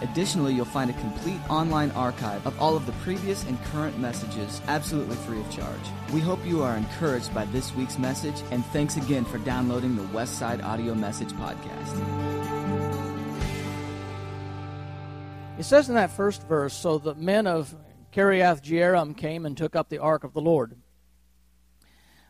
Additionally, you'll find a complete online archive of all of the previous and current messages absolutely free of charge. We hope you are encouraged by this week's message, and thanks again for downloading the Westside Audio Message Podcast. It says in that first verse So the men of Kiriath Jearim came and took up the ark of the Lord.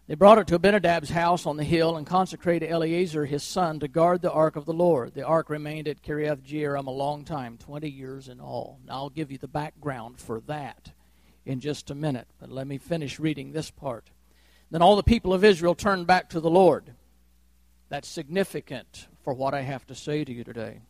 They brought it to Abinadab's house on the hill and consecrated Eleazar his son to guard the ark of the Lord. The ark remained at Kiriath Jearim a long time, 20 years in all. Now I'll give you the background for that in just a minute, but let me finish reading this part. Then all the people of Israel turned back to the Lord. That's significant for what I have to say to you today.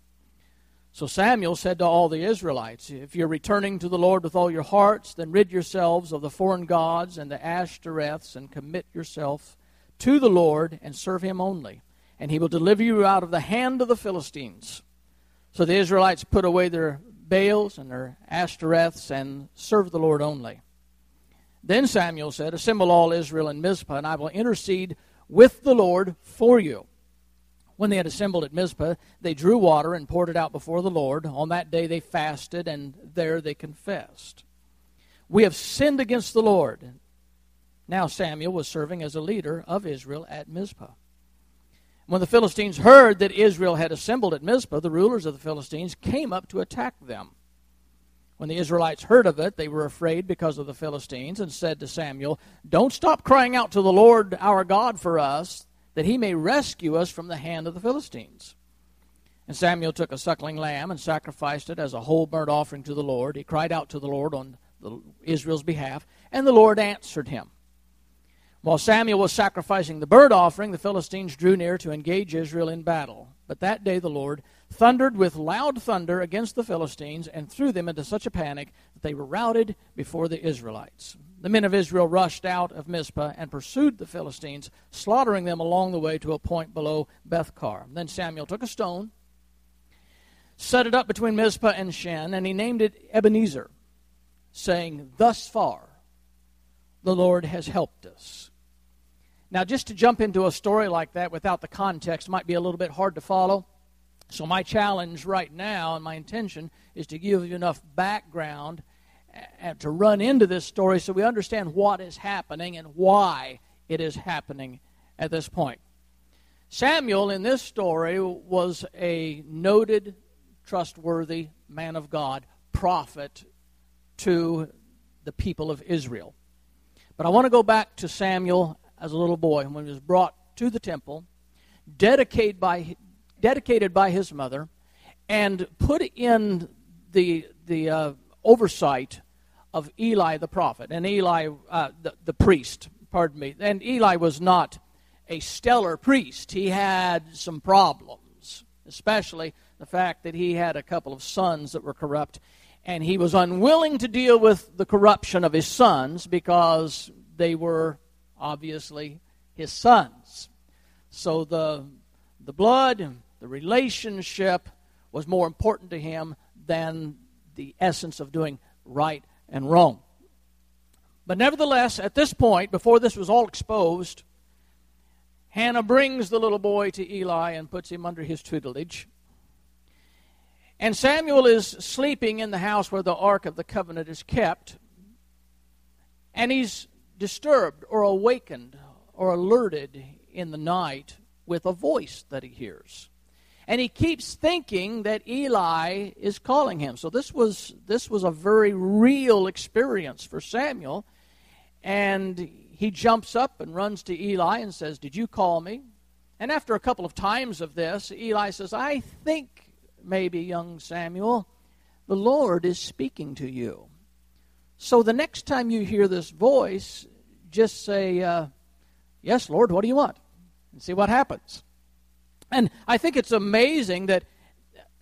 So Samuel said to all the Israelites, If you're returning to the Lord with all your hearts, then rid yourselves of the foreign gods and the Ashtoreths and commit yourself to the Lord and serve him only. And he will deliver you out of the hand of the Philistines. So the Israelites put away their Baals and their Ashtoreths and served the Lord only. Then Samuel said, Assemble all Israel in Mizpah, and I will intercede with the Lord for you. When they had assembled at Mizpah, they drew water and poured it out before the Lord. On that day they fasted, and there they confessed. We have sinned against the Lord. Now Samuel was serving as a leader of Israel at Mizpah. When the Philistines heard that Israel had assembled at Mizpah, the rulers of the Philistines came up to attack them. When the Israelites heard of it, they were afraid because of the Philistines and said to Samuel, Don't stop crying out to the Lord our God for us that he may rescue us from the hand of the Philistines. And Samuel took a suckling lamb and sacrificed it as a whole burnt offering to the Lord. He cried out to the Lord on the, Israel's behalf, and the Lord answered him. While Samuel was sacrificing the burnt offering, the Philistines drew near to engage Israel in battle. But that day the Lord thundered with loud thunder against the Philistines and threw them into such a panic that they were routed before the Israelites the men of Israel rushed out of Mizpah and pursued the Philistines, slaughtering them along the way to a point below Beth Car. Then Samuel took a stone, set it up between Mizpah and Shen, and he named it Ebenezer, saying, Thus far the Lord has helped us. Now, just to jump into a story like that without the context might be a little bit hard to follow. So, my challenge right now and my intention is to give you enough background to run into this story so we understand what is happening and why it is happening at this point. Samuel in this story was a noted, trustworthy man of God, prophet to the people of Israel. But I want to go back to Samuel as a little boy when he was brought to the temple, dedicated by, dedicated by his mother, and put in the, the uh, oversight of Eli the prophet and Eli uh, the, the priest, pardon me. And Eli was not a stellar priest. He had some problems, especially the fact that he had a couple of sons that were corrupt, and he was unwilling to deal with the corruption of his sons because they were obviously his sons. So the the blood, the relationship was more important to him than the essence of doing right and wrong. But nevertheless, at this point, before this was all exposed, Hannah brings the little boy to Eli and puts him under his tutelage. And Samuel is sleeping in the house where the Ark of the Covenant is kept. And he's disturbed or awakened or alerted in the night with a voice that he hears and he keeps thinking that Eli is calling him. So this was this was a very real experience for Samuel, and he jumps up and runs to Eli and says, "Did you call me?" And after a couple of times of this, Eli says, "I think maybe, young Samuel, the Lord is speaking to you." So the next time you hear this voice, just say, uh, "Yes, Lord, what do you want?" and see what happens. And I think it's amazing that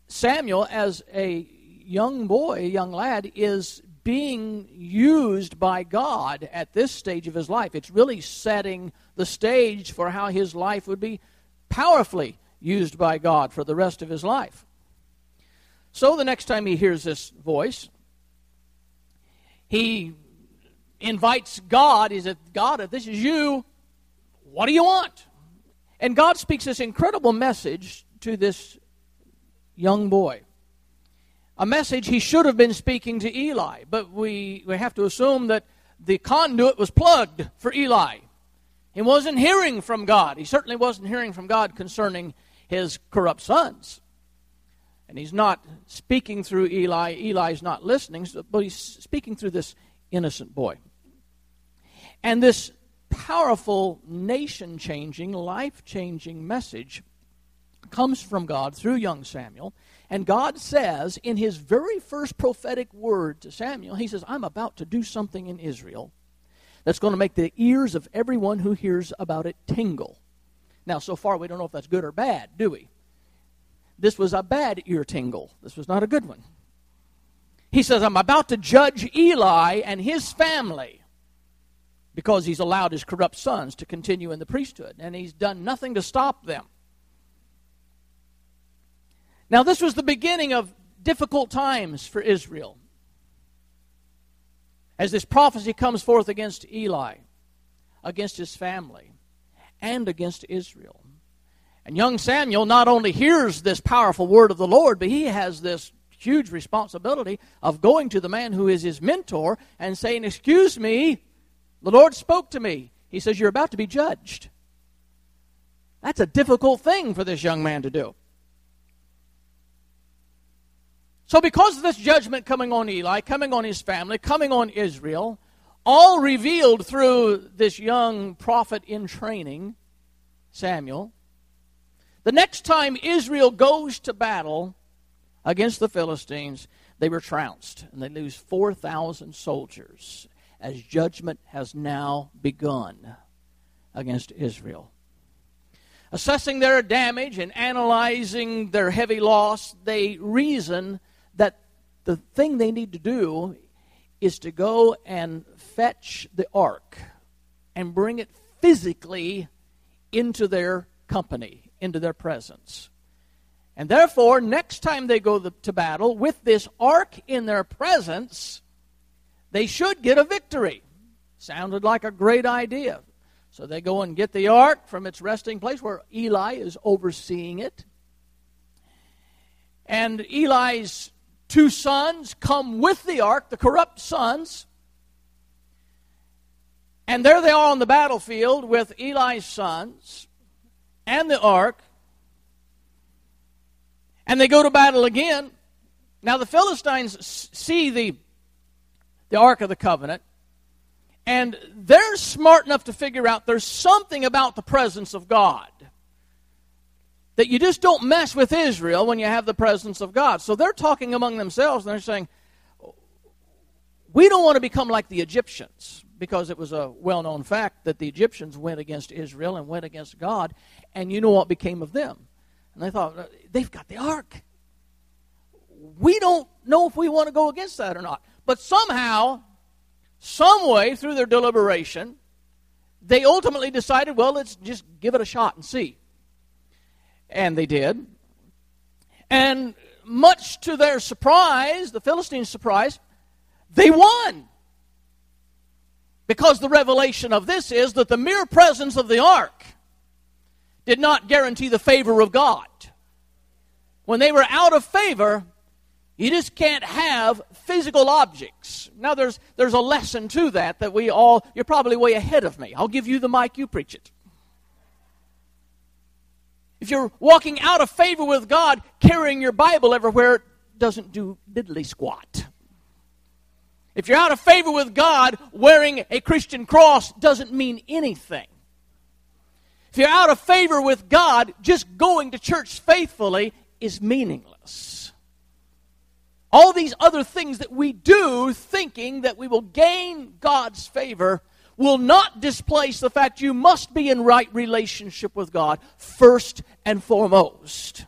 Samuel, as a young boy, young lad, is being used by God at this stage of his life. It's really setting the stage for how his life would be powerfully used by God for the rest of his life. So the next time he hears this voice, he invites God. He says, God, if this is you, what do you want? And God speaks this incredible message to this young boy. A message he should have been speaking to Eli, but we, we have to assume that the conduit was plugged for Eli. He wasn't hearing from God. He certainly wasn't hearing from God concerning his corrupt sons. And he's not speaking through Eli. Eli's not listening, but he's speaking through this innocent boy. And this powerful, nation changing, life changing message comes from God through young Samuel. And God says in his very first prophetic word to Samuel, He says, I'm about to do something in Israel that's going to make the ears of everyone who hears about it tingle. Now, so far, we don't know if that's good or bad, do we? This was a bad ear tingle. This was not a good one. He says, I'm about to judge Eli and his family because he's allowed his corrupt sons to continue in the priesthood, and he's done nothing to stop them. Now, this was the beginning of difficult times for Israel. As this prophecy comes forth against Eli, against his family, and against Israel. And young Samuel not only hears this powerful word of the Lord, but he has this huge responsibility of going to the man who is his mentor and saying, Excuse me, the Lord spoke to me. He says, You're about to be judged. That's a difficult thing for this young man to do. So, because of this judgment coming on Eli, coming on his family, coming on Israel, all revealed through this young prophet in training, Samuel. The next time Israel goes to battle against the Philistines, they were trounced and they lose 4,000 soldiers as judgment has now begun against Israel. Assessing their damage and analyzing their heavy loss, they reason that the thing they need to do is to go and fetch the ark and bring it physically into their company, into their presence. And therefore, next time they go to battle with this ark in their presence, they should get a victory. Sounded like a great idea. So they go and get the ark from its resting place where Eli is overseeing it. And Eli's two sons come with the ark, the corrupt sons. And there they are on the battlefield with Eli's sons and the ark. And they go to battle again. Now the Philistines see the, the Ark of the Covenant, and they're smart enough to figure out there's something about the presence of God that you just don't mess with Israel when you have the presence of God. So they're talking among themselves and they're saying, We don't want to become like the Egyptians because it was a well known fact that the Egyptians went against Israel and went against God, and you know what became of them. And they thought, They've got the ark. We don't know if we want to go against that or not. But somehow, some way through their deliberation, they ultimately decided, well, let's just give it a shot and see. And they did. And much to their surprise, the Philistines' surprise, they won. Because the revelation of this is that the mere presence of the ark did not guarantee the favor of God. When they were out of favor, you just can't have physical objects. Now there's there's a lesson to that that we all you're probably way ahead of me. I'll give you the mic, you preach it. If you're walking out of favor with God, carrying your Bible everywhere doesn't do diddly squat. If you're out of favor with God, wearing a Christian cross doesn't mean anything. If you're out of favor with God, just going to church faithfully is meaningless. All these other things that we do thinking that we will gain God's favor will not displace the fact you must be in right relationship with God first and foremost.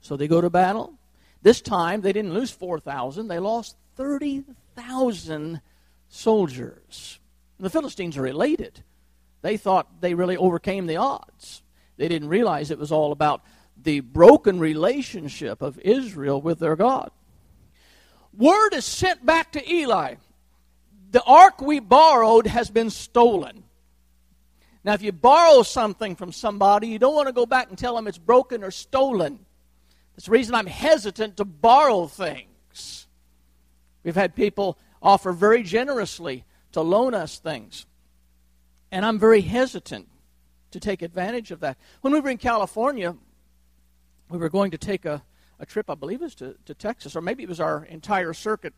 So they go to battle. This time they didn't lose 4,000, they lost 30,000 soldiers. The Philistines are elated. They thought they really overcame the odds. They didn't realize it was all about the broken relationship of Israel with their God. Word is sent back to Eli. The ark we borrowed has been stolen. Now, if you borrow something from somebody, you don't want to go back and tell them it's broken or stolen. That's the reason I'm hesitant to borrow things. We've had people offer very generously to loan us things. And I'm very hesitant to take advantage of that. When we were in California, we were going to take a, a trip, I believe it was to, to Texas, or maybe it was our entire circuit.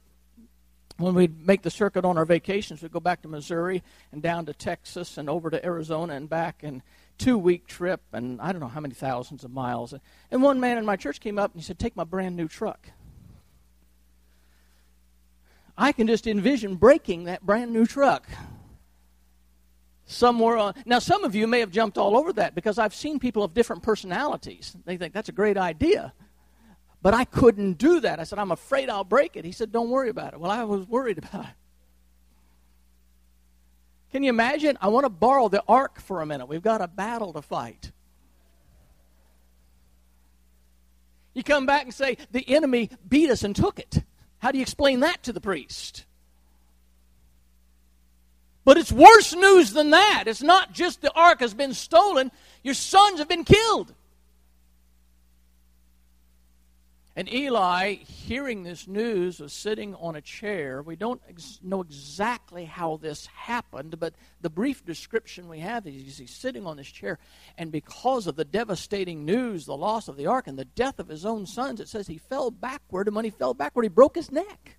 When we'd make the circuit on our vacations, we'd go back to Missouri and down to Texas and over to Arizona and back, and two week trip, and I don't know how many thousands of miles. And one man in my church came up and he said, Take my brand new truck. I can just envision breaking that brand new truck somewhere on. Uh, now, some of you may have jumped all over that because I've seen people of different personalities. They think that's a great idea. But I couldn't do that. I said, I'm afraid I'll break it. He said, Don't worry about it. Well, I was worried about it. Can you imagine? I want to borrow the ark for a minute. We've got a battle to fight. You come back and say, The enemy beat us and took it. How do you explain that to the priest? But it's worse news than that. It's not just the ark has been stolen, your sons have been killed. And Eli, hearing this news, was sitting on a chair. We don't ex- know exactly how this happened, but the brief description we have is he's sitting on this chair, and because of the devastating news, the loss of the ark, and the death of his own sons, it says he fell backward, and when he fell backward, he broke his neck.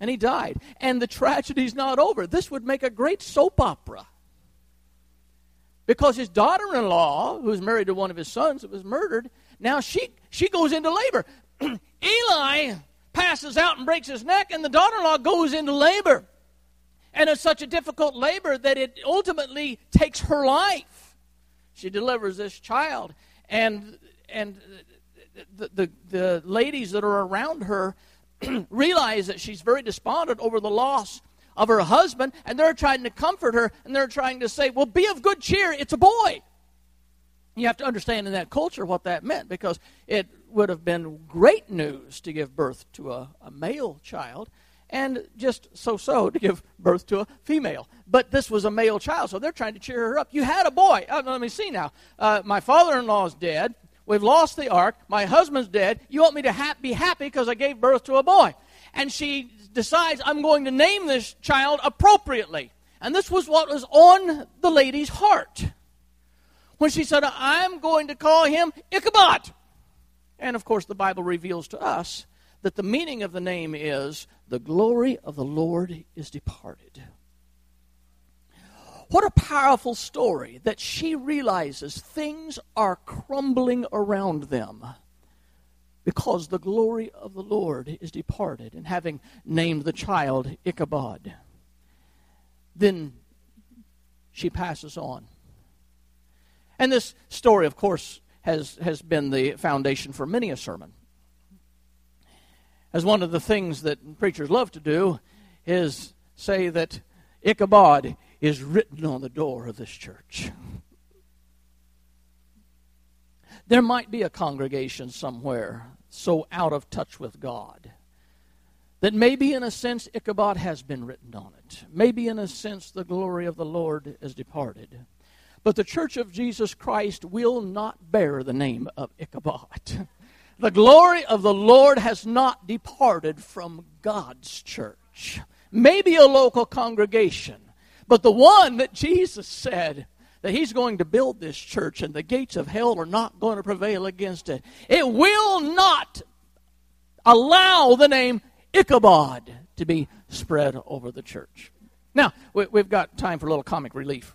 And he died. And the tragedy's not over. This would make a great soap opera. Because his daughter in law, who's married to one of his sons that was murdered, now she, she goes into labor. Eli passes out and breaks his neck, and the daughter in law goes into labor. And it's such a difficult labor that it ultimately takes her life. She delivers this child, and, and the, the, the ladies that are around her realize that she's very despondent over the loss of her husband, and they're trying to comfort her, and they're trying to say, Well, be of good cheer, it's a boy. You have to understand in that culture what that meant because it would have been great news to give birth to a, a male child and just so so to give birth to a female. But this was a male child, so they're trying to cheer her up. You had a boy. Uh, let me see now. Uh, my father in law is dead. We've lost the ark. My husband's dead. You want me to ha- be happy because I gave birth to a boy. And she decides, I'm going to name this child appropriately. And this was what was on the lady's heart when she said, I'm going to call him Ichabod. And of course, the Bible reveals to us that the meaning of the name is the glory of the Lord is departed. What a powerful story that she realizes things are crumbling around them because the glory of the Lord is departed. And having named the child Ichabod, then she passes on. And this story, of course, has, has been the foundation for many a sermon. As one of the things that preachers love to do is say that Ichabod is written on the door of this church. There might be a congregation somewhere so out of touch with God that maybe in a sense Ichabod has been written on it. Maybe in a sense the glory of the Lord is departed. But the church of Jesus Christ will not bear the name of Ichabod. The glory of the Lord has not departed from God's church. Maybe a local congregation, but the one that Jesus said that he's going to build this church and the gates of hell are not going to prevail against it. It will not allow the name Ichabod to be spread over the church. Now, we, have got time for a little comic relief.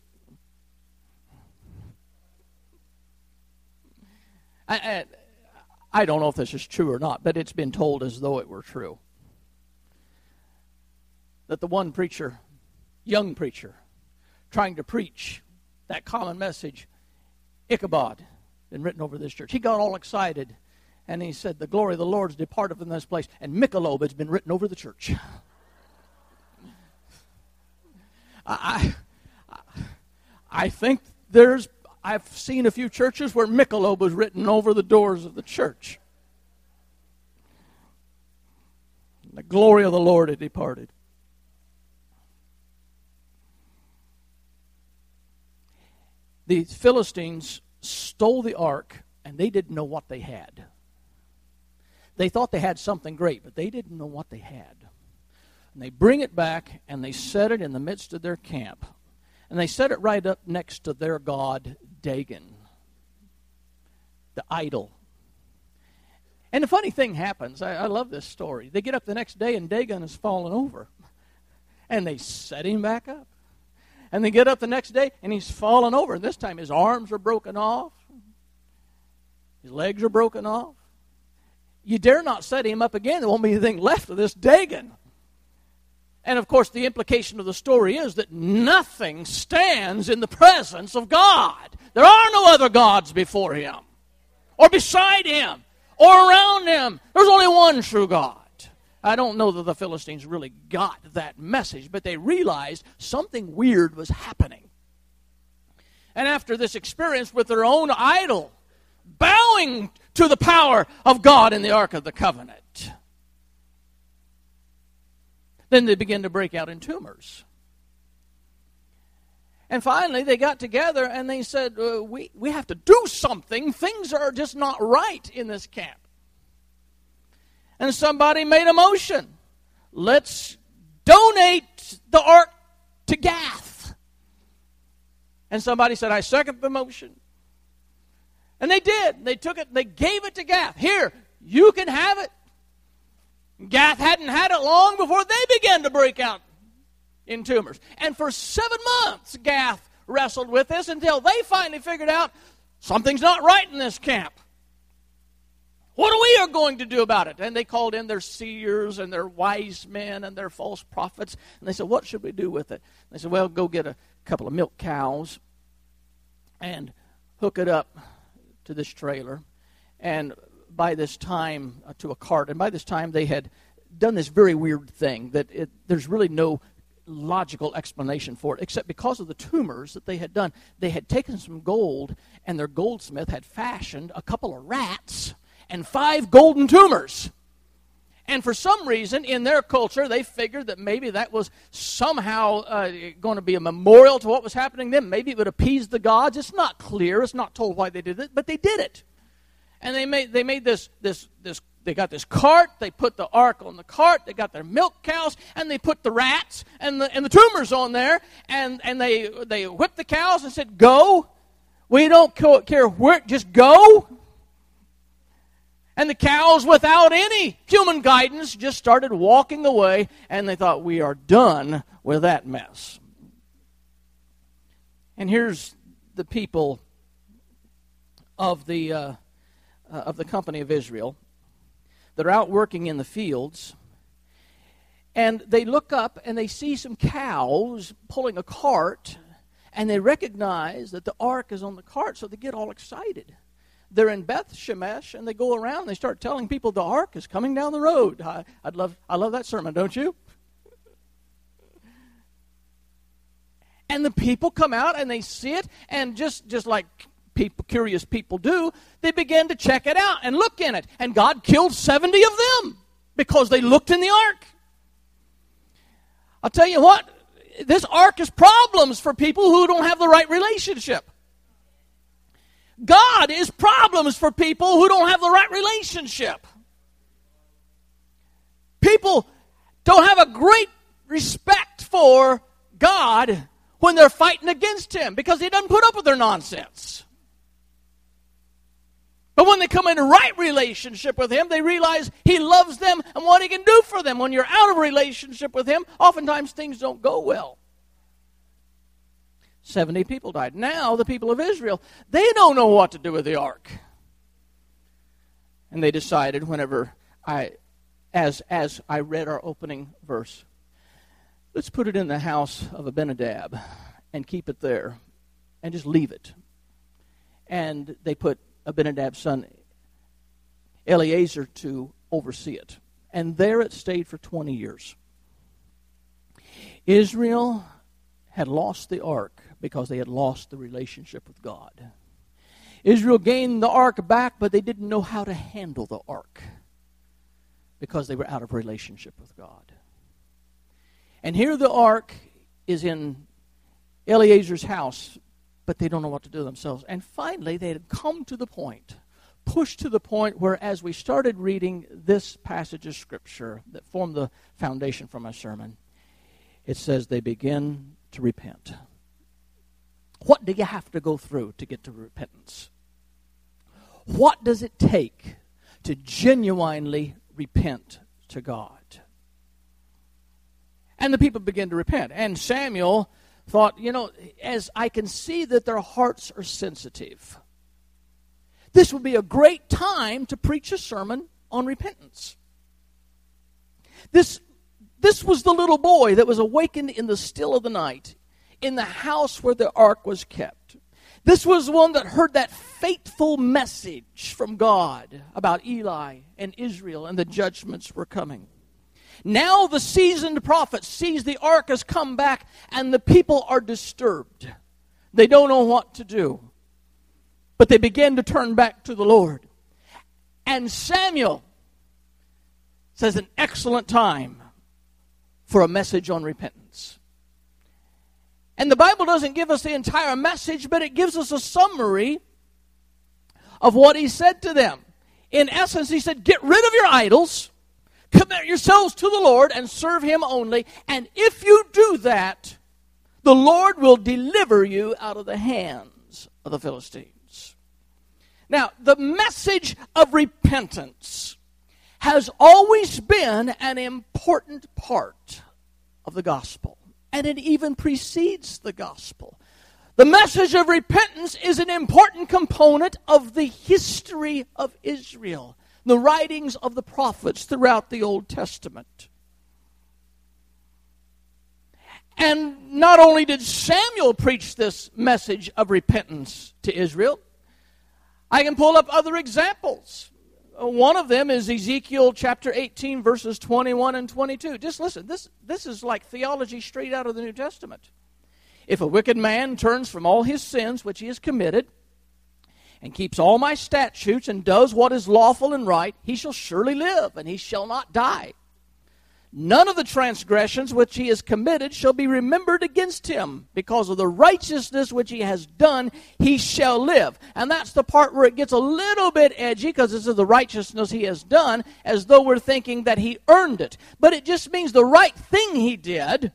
I, I don't know if this is true or not, but it's been told as though it were true. That the one preacher, young preacher, trying to preach that common message, Ichabod, been written over this church. He got all excited and he said, The glory of the Lord is departed from this place, and Michelob has been written over the church. I, I, I think there's I've seen a few churches where Michelob was written over the doors of the church. The glory of the Lord had departed. The Philistines stole the ark, and they didn't know what they had. They thought they had something great, but they didn't know what they had. And they bring it back, and they set it in the midst of their camp. And they set it right up next to their god, Dagon, the idol. And the funny thing happens, I, I, love this story. They get up the next day and Dagon has fallen over. And they set him back up. And they get up the next day and he's fallen over. This time his arms are broken off, his legs are broken off. You dare not set him up again. There won't be anything left of this Dagon. And of course, the implication of the story is that nothing stands in the presence of God. There are no other gods before him, or beside him, or around him. There's only one true God. I don't know that the Philistines really got that message, but they realized something weird was happening. And after this experience with their own idol, bowing to the power of God in the Ark of the Covenant, then they begin to break out in tumors. And finally, they got together and they said, uh, we, we have to do something. Things are just not right in this camp. And somebody made a motion. Let's donate the ark to Gath. And somebody said, I second the motion. And they did. They took it, they gave it to Gath. Here, you can have it. Gath hadn't had it long before they began to break out in tumors. And for seven months, Gath wrestled with this until they finally figured out something's not right in this camp. What are we going to do about it? And they called in their seers and their wise men and their false prophets. And they said, What should we do with it? And they said, Well, go get a couple of milk cows and hook it up to this trailer. And by this time, uh, to a cart. And by this time, they had done this very weird thing that it, there's really no logical explanation for it, except because of the tumors that they had done. They had taken some gold, and their goldsmith had fashioned a couple of rats and five golden tumors. And for some reason, in their culture, they figured that maybe that was somehow uh, going to be a memorial to what was happening then. Maybe it would appease the gods. It's not clear. It's not told why they did it, but they did it. And they made, they made this, this, this they got this cart, they put the ark on the cart, they got their milk cows, and they put the rats and the, and the tumors on there, and, and they, they whipped the cows and said, Go. We don't care where, just go. And the cows, without any human guidance, just started walking away, and they thought, We are done with that mess. And here's the people of the, uh, uh, of the company of Israel that are out working in the fields. And they look up and they see some cows pulling a cart, and they recognize that the ark is on the cart, so they get all excited. They're in Beth Shemesh, and they go around and they start telling people the ark is coming down the road. I, I'd love, I love that sermon, don't you? and the people come out and they see it, and just, just like people, curious people do, they begin to check it out and look in it. And God killed 70 of them because they looked in the ark. I'll tell you what, this ark is problems for people who don't have the right relationship. God is problems for people who don't have the right relationship. People don't have a great respect for God when they're fighting against Him because He doesn't put up with their nonsense. But when they come in right relationship with Him, they realize He loves them and what He can do for them. When you're out of relationship with Him, oftentimes things don't go well. 70 people died. Now, the people of Israel, they don't know what to do with the ark. And they decided whenever I, as, as I read our opening verse, let's put it in the house of Abinadab and keep it there and just leave it. And they put Abinadab's son Eleazar to oversee it. And there it stayed for 20 years. Israel had lost the ark because they had lost the relationship with God. Israel gained the ark back, but they didn't know how to handle the ark because they were out of relationship with God. And here the ark is in Eleazar's house, but they don't know what to do themselves. And finally, they had come to the point, pushed to the point where, as we started reading this passage of Scripture that formed the foundation for my sermon, it says they begin to repent. What do you have to go through to get to repentance? What does it take to genuinely repent to God? And the people begin to repent. And Samuel thought, you know, as I can see that their hearts are sensitive, this would be a great time to preach a sermon on repentance. This, this was the little boy that was awakened in the still of the night in the house where the ark was kept. This was one that heard that fateful message from God about Eli and Israel and the judgments were coming. Now the seasoned prophet sees the ark has come back and the people are disturbed. They don't know what to do. But they begin to turn back to the Lord. And Samuel says an excellent time for a message on repentance. And the Bible doesn't give us the entire message, but it gives us a summary of what he said to them. In essence, he said, Get rid of your idols Commit yourselves to the Lord and serve Him only. And if you do that, the Lord will deliver you out of the hands of the Philistines. Now, the message of repentance has always been an important part of the gospel, and it even precedes the gospel. The message of repentance is an important component of the history of Israel the writings of the prophets throughout the Old Testament. And not only did Samuel preach this message of repentance to Israel, I can pull up other examples. One of them is Ezekiel chapter 18, verses 21 and 22. Just listen, this, this is like theology straight out of the New Testament. If a wicked man turns from all his sins which he has committed, and keeps all my statutes and does what is lawful and right, he shall surely live, and he shall not die. None of the transgressions which he has committed shall be remembered against him. Because of the righteousness which he has done, he shall live. And that's the part where it gets a little bit edgy because this is the righteousness he has done, as though we're thinking that he earned it. But it just means the right thing he did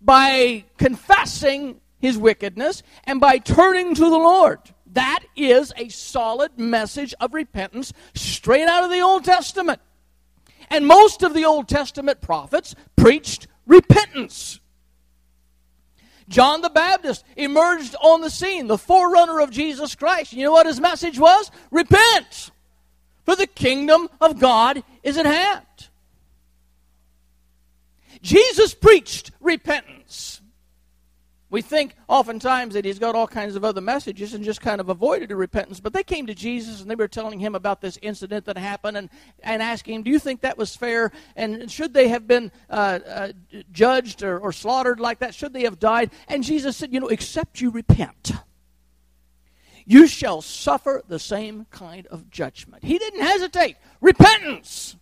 by confessing his wickedness and by turning to the Lord. That is a solid message of repentance straight out of the Old Testament. And most of the Old Testament prophets preached repentance. John the Baptist emerged on the scene, the forerunner of Jesus Christ. You know what his message was? Repent, for the kingdom of God is at hand. Jesus preached repentance. We think oftentimes that he's got all kinds of other messages and just kind of avoided a repentance. But they came to Jesus and they were telling him about this incident that happened and, and asking him, Do you think that was fair? And should they have been uh, uh, judged or, or slaughtered like that? Should they have died? And Jesus said, You know, except you repent, you shall suffer the same kind of judgment. He didn't hesitate. Repentance.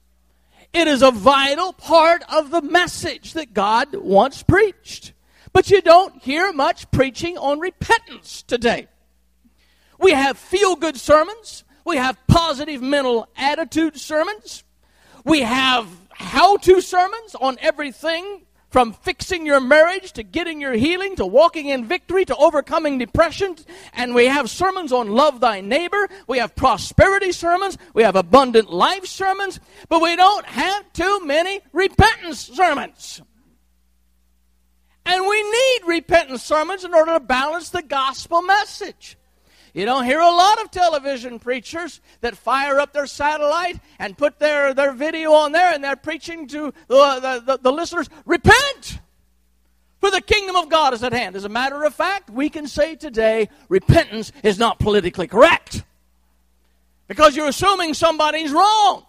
It is a vital part of the message that God once preached. But you don't hear much preaching on repentance today. We have feel good sermons, we have positive mental attitude sermons, we have how to sermons on everything from fixing your marriage to getting your healing to walking in victory to overcoming depression. And we have sermons on love thy neighbor. We have prosperity sermons. We have abundant life sermons. But we don't have too many repentance sermons. And we need repentance sermons in order to balance the gospel message. You don't hear a lot of television preachers that fire up their satellite and put their, their video on there and they're preaching to the, the, the, the listeners, repent! For the kingdom of God is at hand. As a matter of fact, we can say today repentance is not politically correct. Because you're assuming somebody's wrong.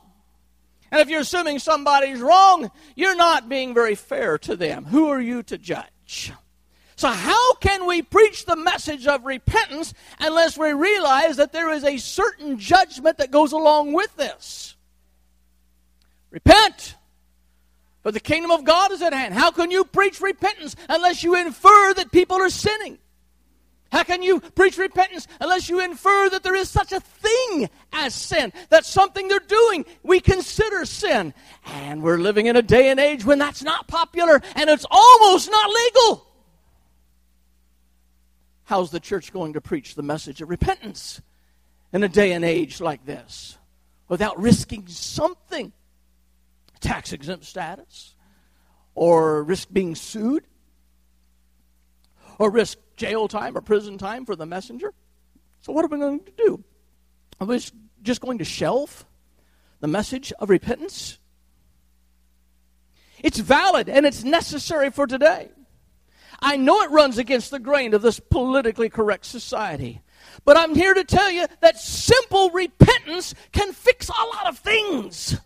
And if you're assuming somebody's wrong, you're not being very fair to them. Who are you to judge? So, how can we preach the message of repentance unless we realize that there is a certain judgment that goes along with this? Repent, for the kingdom of God is at hand. How can you preach repentance unless you infer that people are sinning? How can you preach repentance unless you infer that there is such a thing as sin? That something they're doing we consider sin. And we're living in a day and age when that's not popular and it's almost not legal. How's the church going to preach the message of repentance in a day and age like this without risking something? Tax exempt status? Or risk being sued? Or risk jail time or prison time for the messenger? So, what are we going to do? Are we just going to shelf the message of repentance? It's valid and it's necessary for today. I know it runs against the grain of this politically correct society. But I'm here to tell you that simple repentance can fix a lot of things.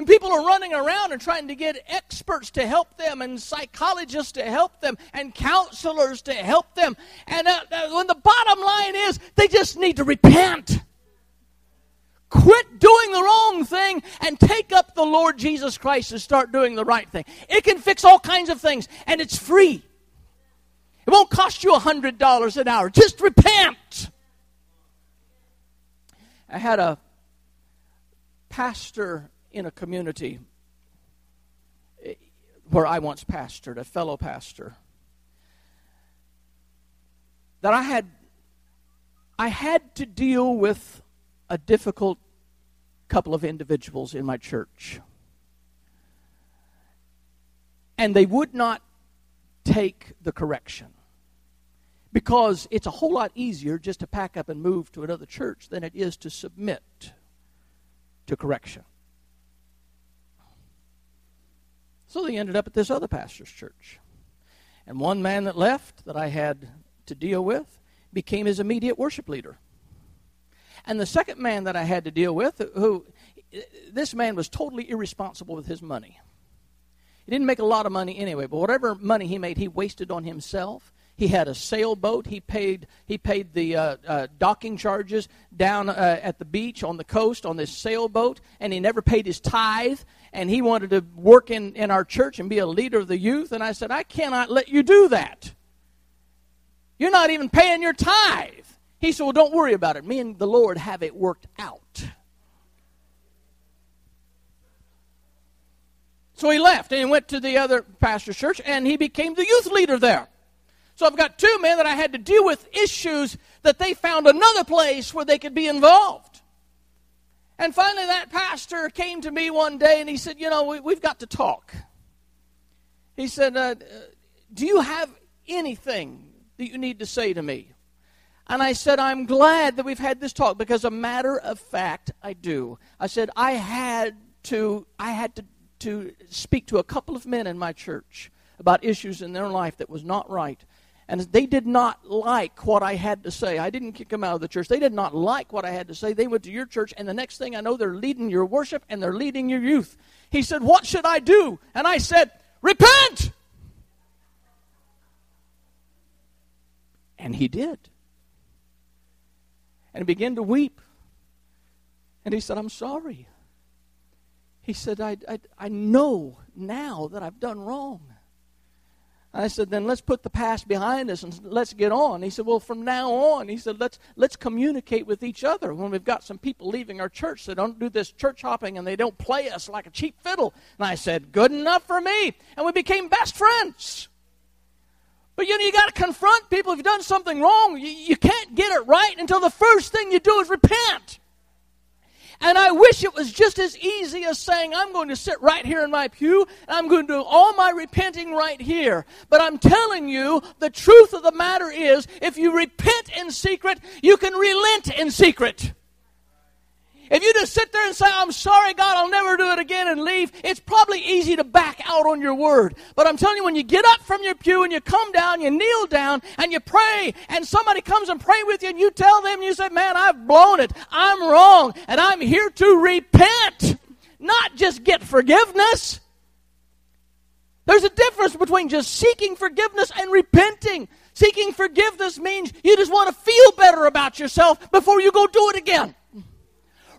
And people are running around and trying to get experts to help them, and psychologists to help them, and counselors to help them. And uh, uh when the bottom line is, they just need to repent. Quit doing the wrong thing and take up the Lord Jesus Christ and start doing the right thing. It can fix all kinds of things, and it's free. It won't cost you a $100 an hour. Just repent. I had a pastor in a community where I once pastored, a fellow pastor, that I had I had to deal with a difficult couple of individuals in my church. And they would not take the correction. Because it's a whole lot easier just to pack up and move to another church than it is to submit to correction. So they ended up at this other pastor's church. And one man that left that I had to deal with became his immediate worship leader. And the second man that I had to deal with, who this man was totally irresponsible with his money. He didn't make a lot of money anyway, but whatever money he made, he wasted on himself. He had a sailboat. He paid he paid the uh, uh, docking charges down uh, at the beach on the coast on this sailboat, and he never paid his tithe. And he wanted to work in, in our church and be a leader of the youth. And I said, I cannot let you do that. You're not even paying your tithe. He said, Well, don't worry about it. Me and the Lord have it worked out. So he left and he went to the other pastor's church and he became the youth leader there. So I've got two men that I had to deal with issues that they found another place where they could be involved. And finally, that pastor came to me one day and he said, You know, we, have got to talk. He said, uh, Do you have anything that you need to say to me? And I said, I'm glad that we've had this talk because, a matter of fact, I do. I said, I had to, I had to, to speak to a couple of men in my church about issues in their life that was not right. And they did not like what I had to say. I didn't kick them out of the church. They did not like what I had to say. They went to your church, and the next thing I know, they're leading your worship and they're leading your youth. He said, What should I do? And I said, Repent! And he did and he began to weep. And he said, I'm sorry. He said, I, I, I know now that I've done wrong. I said, then let's put the past behind us and let's get on. He said, well, from now on, he said, let's, let's communicate with each other. When we've got some people leaving our church that don't do this church hopping and they don't play us like a cheap fiddle. And I said, good enough for me. And we became best friends. But you know, you got to confront people if you've done something wrong. You, you can't get it right until the first thing you do is repent. And I wish it was just as easy as saying, I'm going to sit right here in my pew and I'm going to do all my repenting right here. But I'm telling you, the truth of the matter is, if you repent in secret, you can relent in secret. If you just sit there and say, I'm sorry, God, I'll never do it again and leave, it's probably easy to back out on your word. But I'm telling you, when you get up from your pew and you come down, you kneel down and you pray, and somebody comes and pray with you, and you tell them, you say, Man, I've blown it. I'm wrong, and I'm here to repent, not just get forgiveness. There's a difference between just seeking forgiveness and repenting. Seeking forgiveness means you just want to feel better about yourself before you go do it again.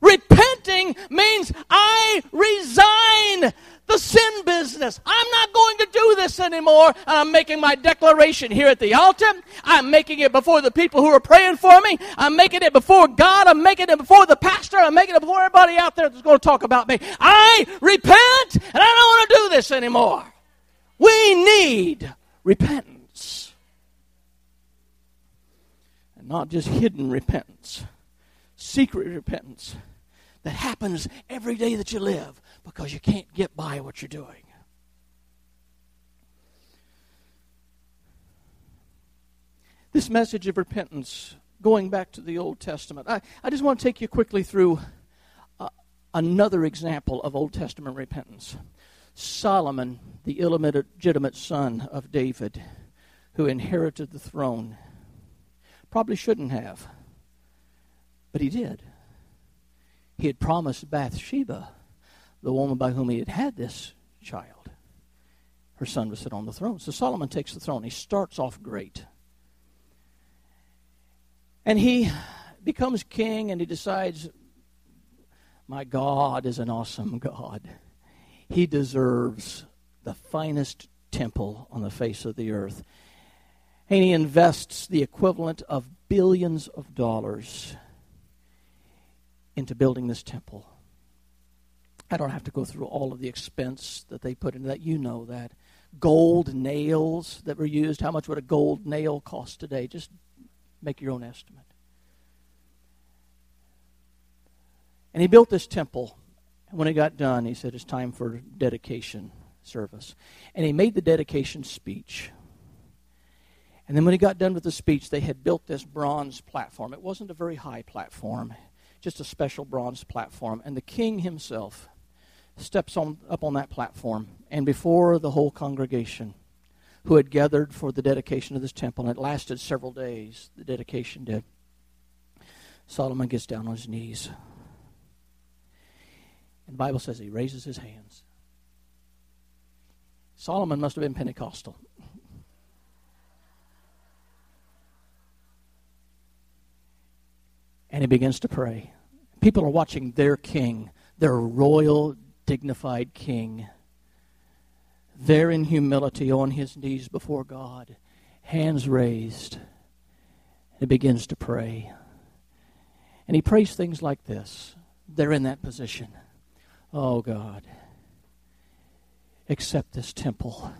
Repenting means I resign the sin business. I'm not going to do this anymore. And I'm making my declaration here at the altar. I'm making it before the people who are praying for me. I'm making it before God. I'm making it before the pastor. I'm making it before everybody out there that's going to talk about me. I repent and I don't want to do this anymore. We need repentance. And not just hidden repentance, secret repentance that happens every day that you live because you can't get by what you're doing. This message of repentance, going back to the Old Testament, I, I just want to take you quickly through uh, another example of Old Testament repentance. Solomon, the illegitimate son of David, who inherited the throne, probably shouldn't have, but he did he had promised Bathsheba, the woman by whom he had had this child, her son would sit on the throne. So Solomon takes the throne. He starts off great. And he becomes king and he decides, My God is an awesome God. He deserves the finest temple on the face of the earth. And he invests the equivalent of billions of dollars into building this temple. I don't have to go through all of the expense that they put into that. You know that. Gold nails that were used. How much would a gold nail cost today? Just make your own estimate. And he built this temple. And when it got done, he said, It's time for dedication service. And he made the dedication speech. And then when he got done with the speech, they had built this bronze platform. It wasn't a very high platform just a special bronze platform. And the king himself steps on, up on that platform, and before the whole congregation who had gathered for the dedication of this temple, and it lasted several days, the dedication did, Solomon gets down on his knees. And the Bible says he raises his hands. Solomon must have been Pentecostal. And he begins to pray. People are watching their king, their royal, dignified king, there in humility on his knees before God, hands raised, and he begins to pray. And he prays things like this. They're in that position. Oh God, accept this temple.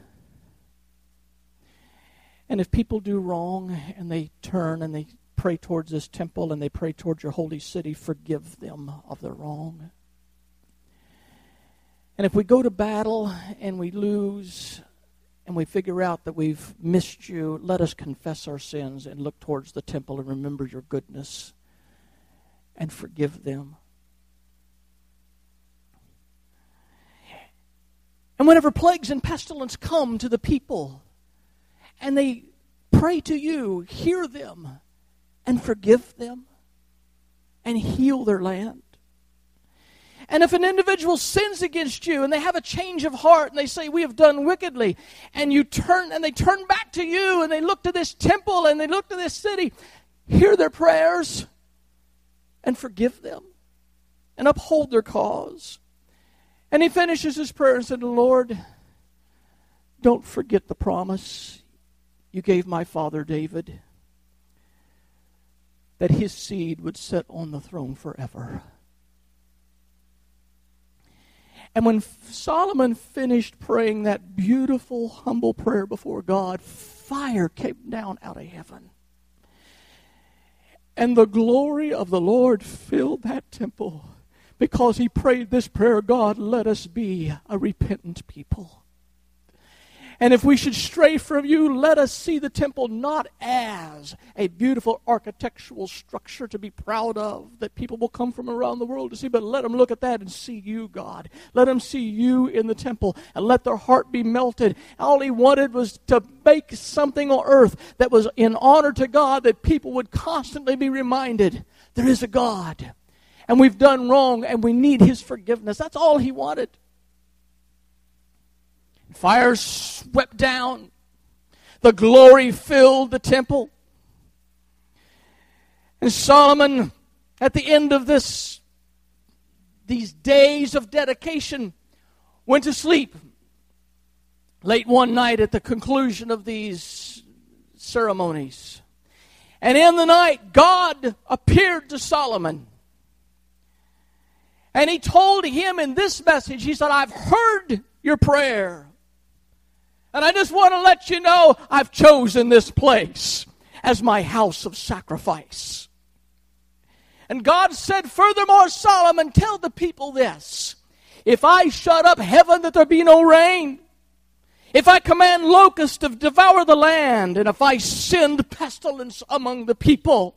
And if people do wrong and they turn and they pray towards this temple and they pray towards your holy city, forgive them of their wrong. And if we go to battle and we lose and we figure out that we've missed you, let us confess our sins and look towards the temple and remember your goodness and forgive them. And whenever plagues and pestilence come to the people and they pray to you, hear them and forgive them and heal their land. And if an individual sins against you and they have a change of heart and they say, We have done wickedly, and you turn and they turn back to you and they look to this temple and they look to this city, hear their prayers and forgive them and uphold their cause. And he finishes his prayer and said, Lord, don't forget the promise you gave my father David that his seed would sit on the throne forever. And when Solomon finished praying that beautiful, humble prayer before God, fire came down out of heaven. And the glory of the Lord filled that temple because he prayed this prayer God, let us be a repentant people. And if we should stray from you, let us see the temple not as a beautiful architectural structure to be proud of that people will come from around the world to see, but let them look at that and see you, God. Let them see you in the temple and let their heart be melted. All he wanted was to make something on earth that was in honor to God that people would constantly be reminded there is a God. And we've done wrong and we need his forgiveness. That's all he wanted. Fire swept down. The glory filled the temple. And Solomon, at the end of this, these days of dedication, went to sleep. Late one night at the conclusion of these ceremonies. And in the night, God appeared to Solomon. And he told him in this message, he said, I've heard your prayer. And I just want to let you know I've chosen this place as my house of sacrifice. And God said, Furthermore, Solomon, tell the people this. If I shut up heaven that there be no rain, if I command locusts to devour the land, and if I send pestilence among the people,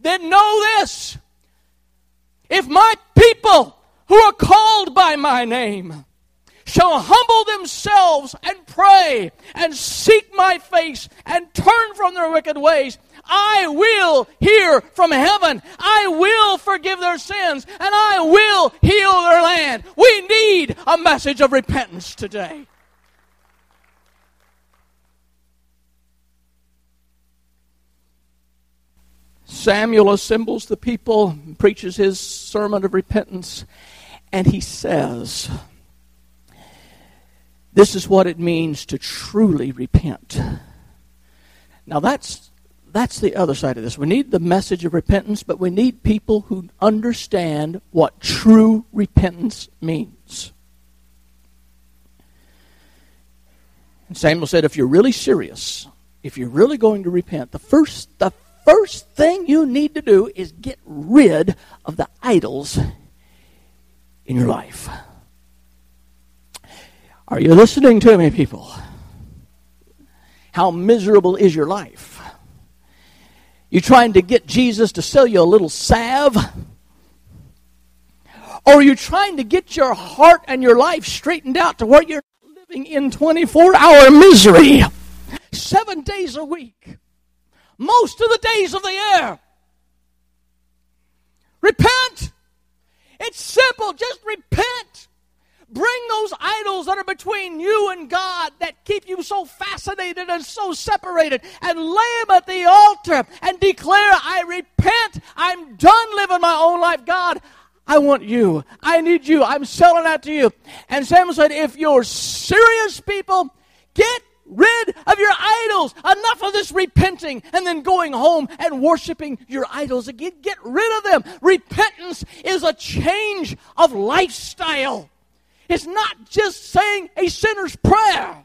then know this. If my people who are called by my name shall humble themselves and pray and seek my face and turn from their wicked ways, I will hear from heaven. I will forgive their sins and I will heal their land. We need a message of repentance today. Samuel assembles the people, preaches his sermon of repentance, and he says, This is what it means to truly repent. Now, that's, that's the other side of this. We need the message of repentance, but we need people who understand what true repentance means. And Samuel said, If you're really serious, if you're really going to repent, the first, the first thing you need to do is get rid of the idols in your life. Are you listening to me, people? How miserable is your life? You trying to get Jesus to sell you a little salve? Or are you trying to get your heart and your life straightened out to where you're living in 24 hour misery? Seven days a week most of the days of the year. Repent. It's simple. Just repent. Bring those idols that are between you and God that keep you so fascinated and so separated and lay them at the altar and declare, I repent. I'm done living my own life. God, I want you. I need you. I'm selling out to you. And Samuel said, if you're serious people, get rid of your idols. Enough of this repenting and then going home and worshiping your idols again. Get rid of them. Repentance is a change of lifestyle. It's not just saying a sinner's prayer.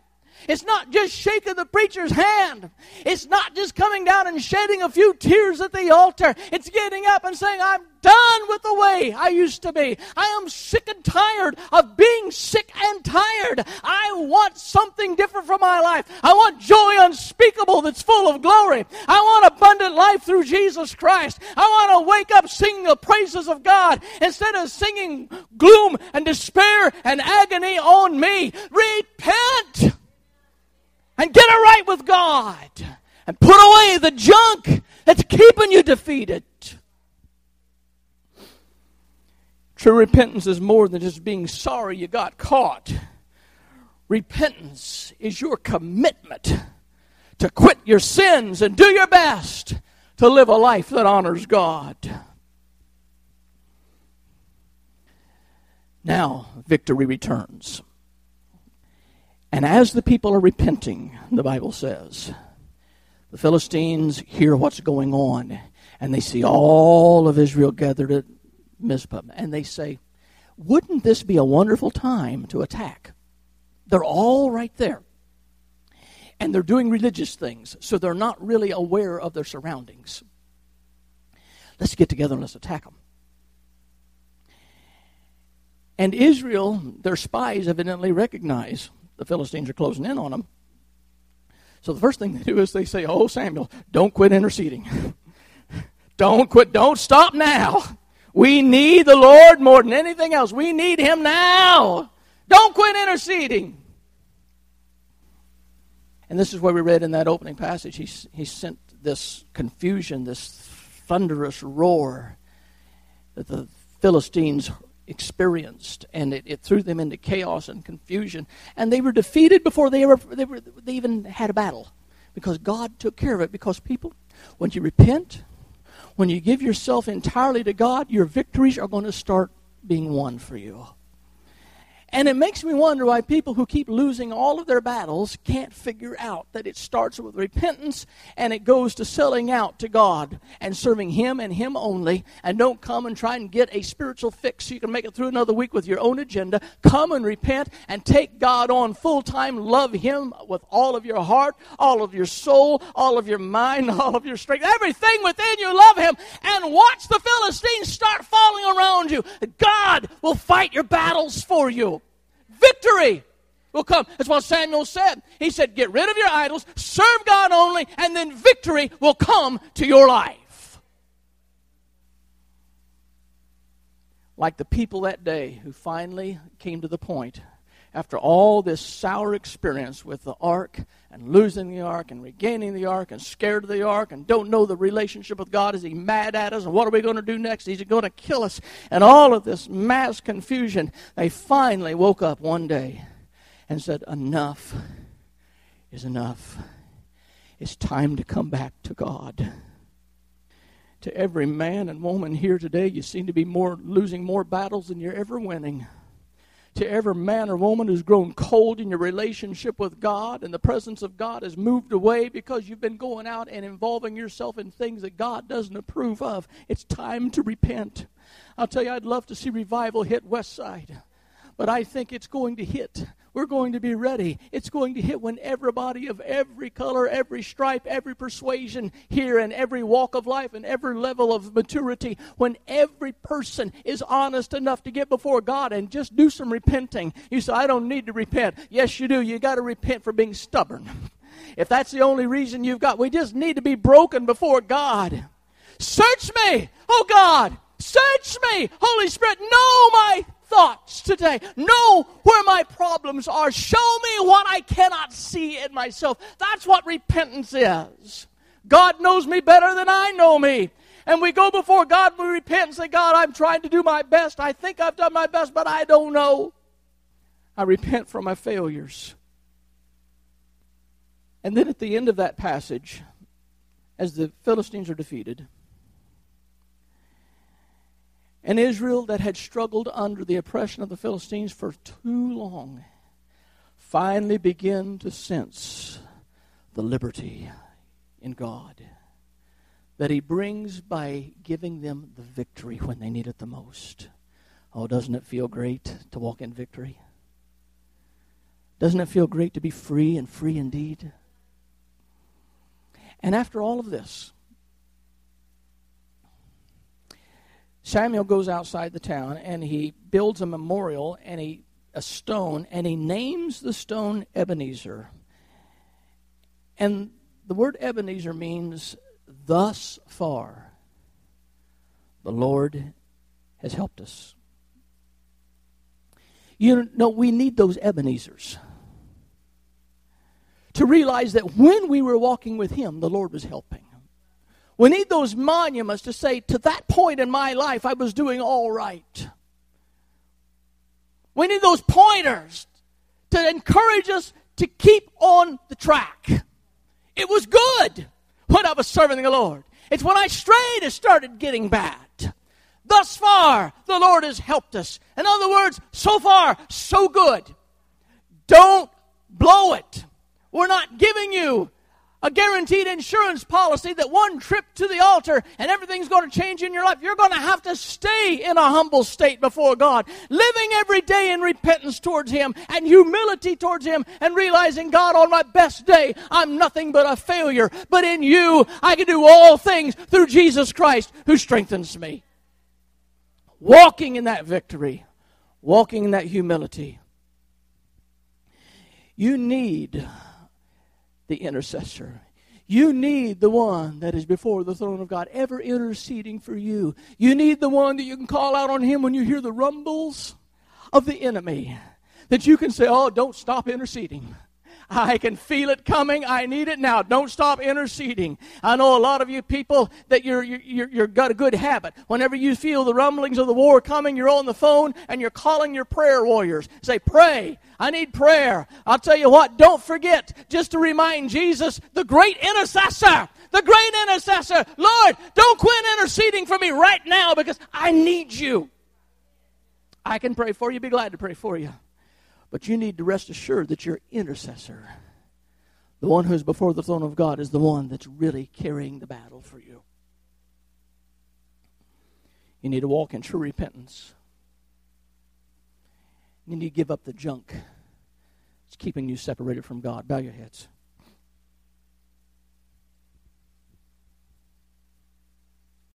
It's not just shaking the preacher's hand. It's not just coming down and shedding a few tears at the altar. It's getting up and saying, I'm done with the way I used to be. I am sick and tired of being sick and tired. I want something different from my life. I want joy unspeakable that's full of glory. I want abundant life through Jesus Christ. I want to wake up singing the praises of God instead of singing gloom and despair and agony on me. Repent! And get it right with God and put away the junk that's keeping you defeated. True repentance is more than just being sorry you got caught. Repentance is your commitment to quit your sins and do your best to live a life that honors God. Now, victory returns. And as the people are repenting, the Bible says, the Philistines hear what's going on, and they see all of Israel gathered at Mizpah, and they say, Wouldn't this be a wonderful time to attack? They're all right there. And they're doing religious things, so they're not really aware of their surroundings. Let's get together and let's attack them. And Israel, their spies evidently recognize the Philistines are closing in on them. So the first thing they do is they say, Oh, Samuel, don't quit interceding. don't quit. Don't stop now. We need the Lord more than anything else. We need Him now. Don't quit interceding. And this is where we read in that opening passage. He, he sent this confusion, this thunderous roar that the Philistines experienced, and it, it, threw them into chaos and confusion. And they were defeated before they ever they, were, they even had a battle, because God took care of it. Because people, when you repent, when you give yourself entirely to God, your victories are going to start being won for you. And it makes me wonder why people who keep losing all of their battles can't figure out that it starts with repentance and it goes to selling out to God and serving Him and Him only. And don't come and try and get a spiritual fix so you can make it through another week with your own agenda. Come and repent and take God on full time. Love Him with all of your heart, all of your soul, all of your mind, all of your strength, everything within you. Love Him and watch the Philistines start falling around you. God will fight your battles for you victory will come. That's what Samuel said. He said, Get rid of your idols, serve God only, and then victory will come to your life. Like the people that day who finally came to the point after all this sour experience with the ark and losing the ark and regaining the ark and scared of the ark and don't know the relationship with God, is he mad at us and what are we going to do next? Is he going to kill us? And all of this mass confusion, they finally woke up one day and said, Enough is enough. It's time to come back to God. To every man and woman here today, you seem to be more losing more battles than you're ever winning to every man or woman who's grown cold in your relationship with God and the presence of God has moved away because you've been going out and involving yourself in things that God doesn't approve of. It's time to repent. I'll tell you, I'd love to see revival hit West Side, but I think it's going to hit we're going to be ready. It's going to hit when everybody of every color, every stripe, every persuasion here, and every walk of life, and every level of maturity, when every person is honest enough to get before God and just do some repenting. You say, I don't need to repent. Yes, you do. You got to repent for being stubborn. If that's the only reason you've got, we just need to be broken before God. Search me, oh God. Search me, Holy Spirit. Know my thoughts today. Know where my problems are. Show me what I cannot see in myself. That's what repentance is. God knows me better than I know me. And we go before God, we repent and say, God, I'm trying to do my best. I think I've done my best, but I don't know. I repent for my failures. And then at the end of that passage, as the Philistines are defeated, and Israel, that had struggled under the oppression of the Philistines for too long, finally begin to sense the liberty in God that He brings by giving them the victory when they need it the most. Oh, doesn't it feel great to walk in victory? Doesn't it feel great to be free and free indeed? And after all of this, Samuel goes outside the town and he builds a memorial and he a stone and he names the stone Ebenezer. And the word Ebenezer means thus far the Lord has helped us. You know, we need those Ebenezers to realize that when we were walking with Him, the Lord was helping. We need those monuments to say, to that point in my life, I was doing all right. We need those pointers to encourage us to keep on the track. It was good when I was serving the Lord. It's when I strayed it started getting bad. Thus far, the Lord has helped us. In other words, so far, so good. Don't blow it. We're not giving you a guaranteed insurance policy that one trip to the altar and everything's going to change in your life. You're going to have to stay in a humble state before God, living every day in repentance towards Him and humility towards Him and realizing, God, on my best day, I'm nothing but a failure. But in you, I can do all things through Jesus Christ who strengthens me. Walking in that victory, walking in that humility. You need the intercessor. You need the one that is before the throne of God, ever interceding for you. You need the one that you can call out on him when you hear the rumbles of the enemy. That you can say, Oh, don't stop interceding. I can feel it coming. I need it now. Don't stop interceding. I know a lot of you people that you're, you're, you're got a good habit. Whenever you feel the rumblings of the war coming, you're on the phone and you're calling your prayer warriors. Say, pray. I need prayer. I'll tell you what, don't forget just to remind Jesus, the great intercessor, the great intercessor. Lord, don't quit interceding for me right now because I need you. I can pray for you, be glad to pray for you. But you need to rest assured that your intercessor, the one who's before the throne of God, is the one that's really carrying the battle for you. You need to walk in true repentance. You need to give up the junk that's keeping you separated from God. Bow your heads.